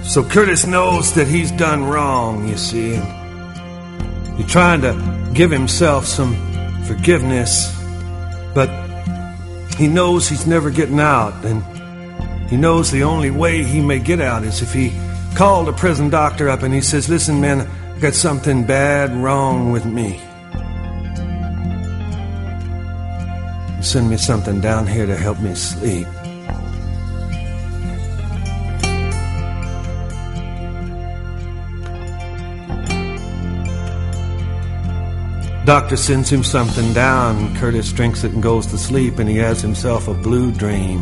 So Curtis knows that he's done wrong, you see. He's trying to give himself some forgiveness, but he knows he's never getting out, and he knows the only way he may get out is if he called a prison doctor up and he says, Listen, man, I got something bad wrong with me. Send me something down here to help me sleep. Doctor sends him something down. Curtis drinks it and goes to sleep, and he has himself a blue dream.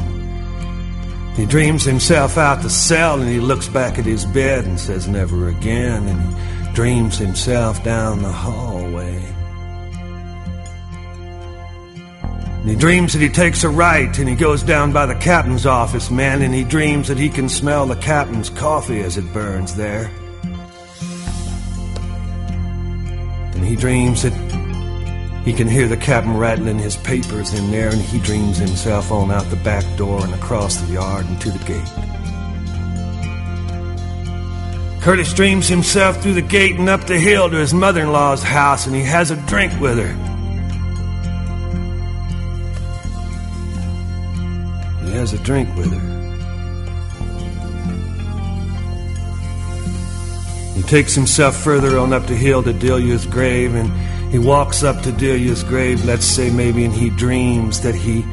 He dreams himself out the cell, and he looks back at his bed and says, Never again. And he dreams himself down the hallway. And he dreams that he takes a right and he goes down by the captain's office, man, and he dreams that he can smell the captain's coffee as it burns there. He dreams that he can hear the captain rattling his papers in there, and he dreams himself on out the back door and across the yard and to the gate. Curtis dreams himself through the gate and up the hill to his mother in law's house, and he has a drink with her. He has a drink with her. He takes himself further on up the hill to Delia's grave, and he walks up to Delia's grave, let's say maybe, and he dreams that he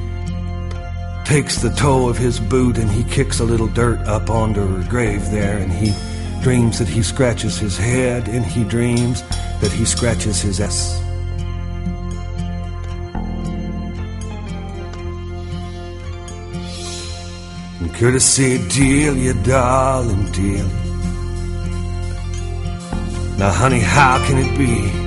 takes the toe of his boot and he kicks a little dirt up onto her grave there, and he dreams that he scratches his head, and he dreams that he scratches his S. And said, Delia, darling, Delia. Now, honey, how can it be?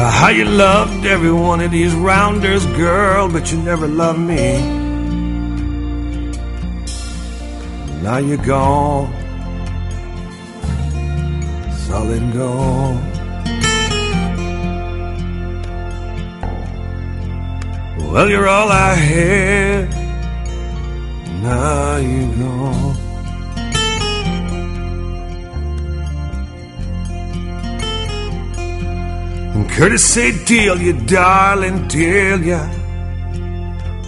Uh, how you loved every one of these rounders, girl, but you never loved me. Now you're gone, solid gone. Well, you're all I had. Now you're gone. And Curtis said, Delia, darling, Delia.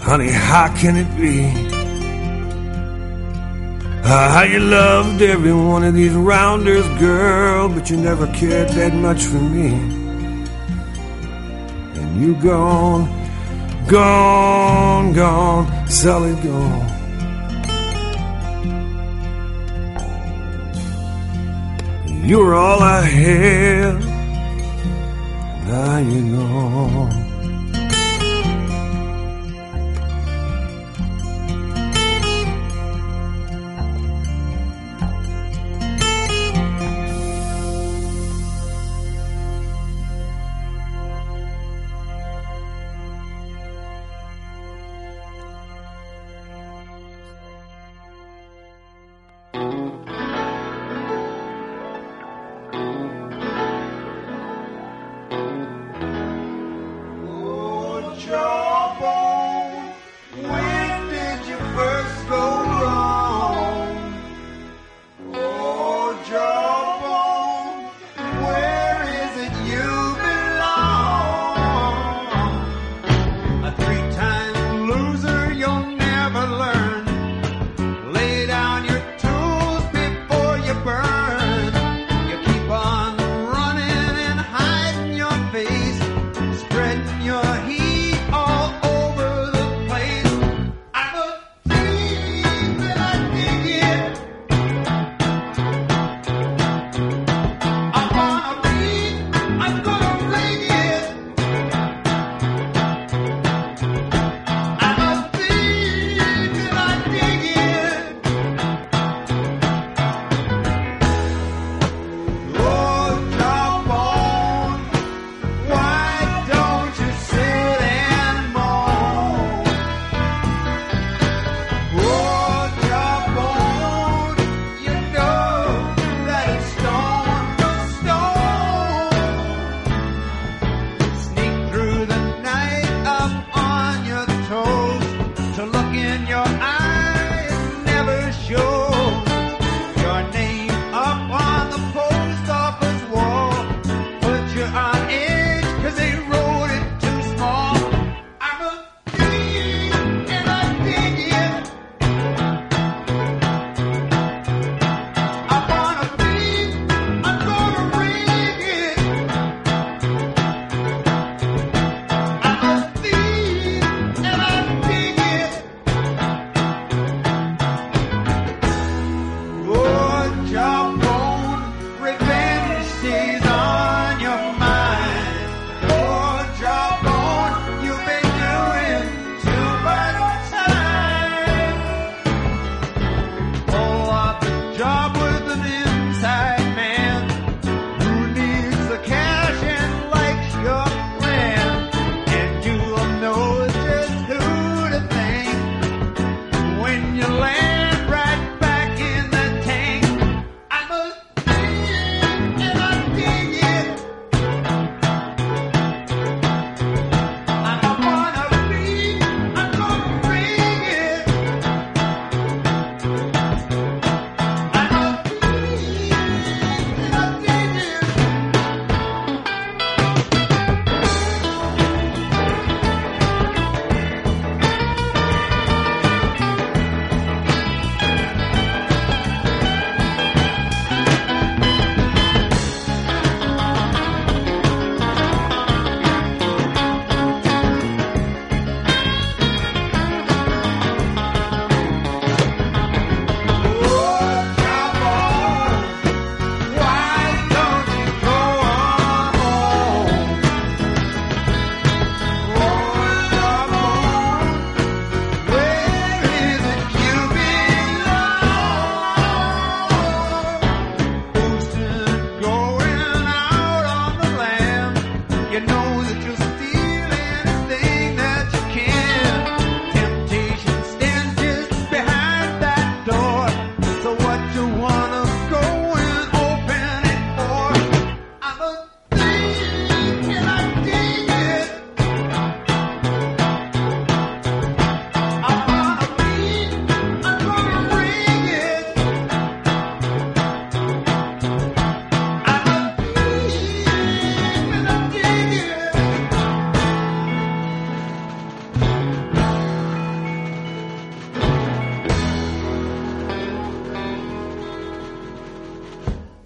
Honey, how can it be? Uh, how you loved every one of these rounders, girl, but you never cared that much for me. And you gone, Gone, gone, Sally gone. You were all I had. Now you're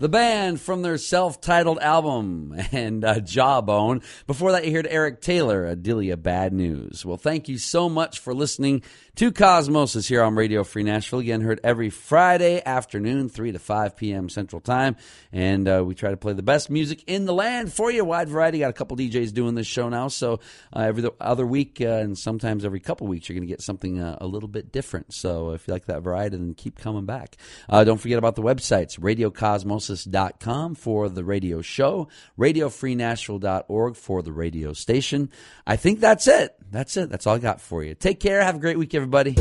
the band from their self-titled album and uh, Jawbone. Before that, you heard Eric Taylor, Adelia Bad News. Well, thank you so much for listening to Cosmosis here on Radio Free Nashville. Again, heard every Friday afternoon, 3 to 5 p.m. Central Time. And uh, we try to play the best music in the land for you. Wide variety. Got a couple DJs doing this show now. So uh, every other week uh, and sometimes every couple weeks, you're going to get something uh, a little bit different. So if you like that variety, then keep coming back. Uh, don't forget about the websites, radiocosmosis.com for the radio show, radiofreenashville.org for the radio station. I think that's it. That's it. That's all I got for you. Take care. Have a great week, everybody.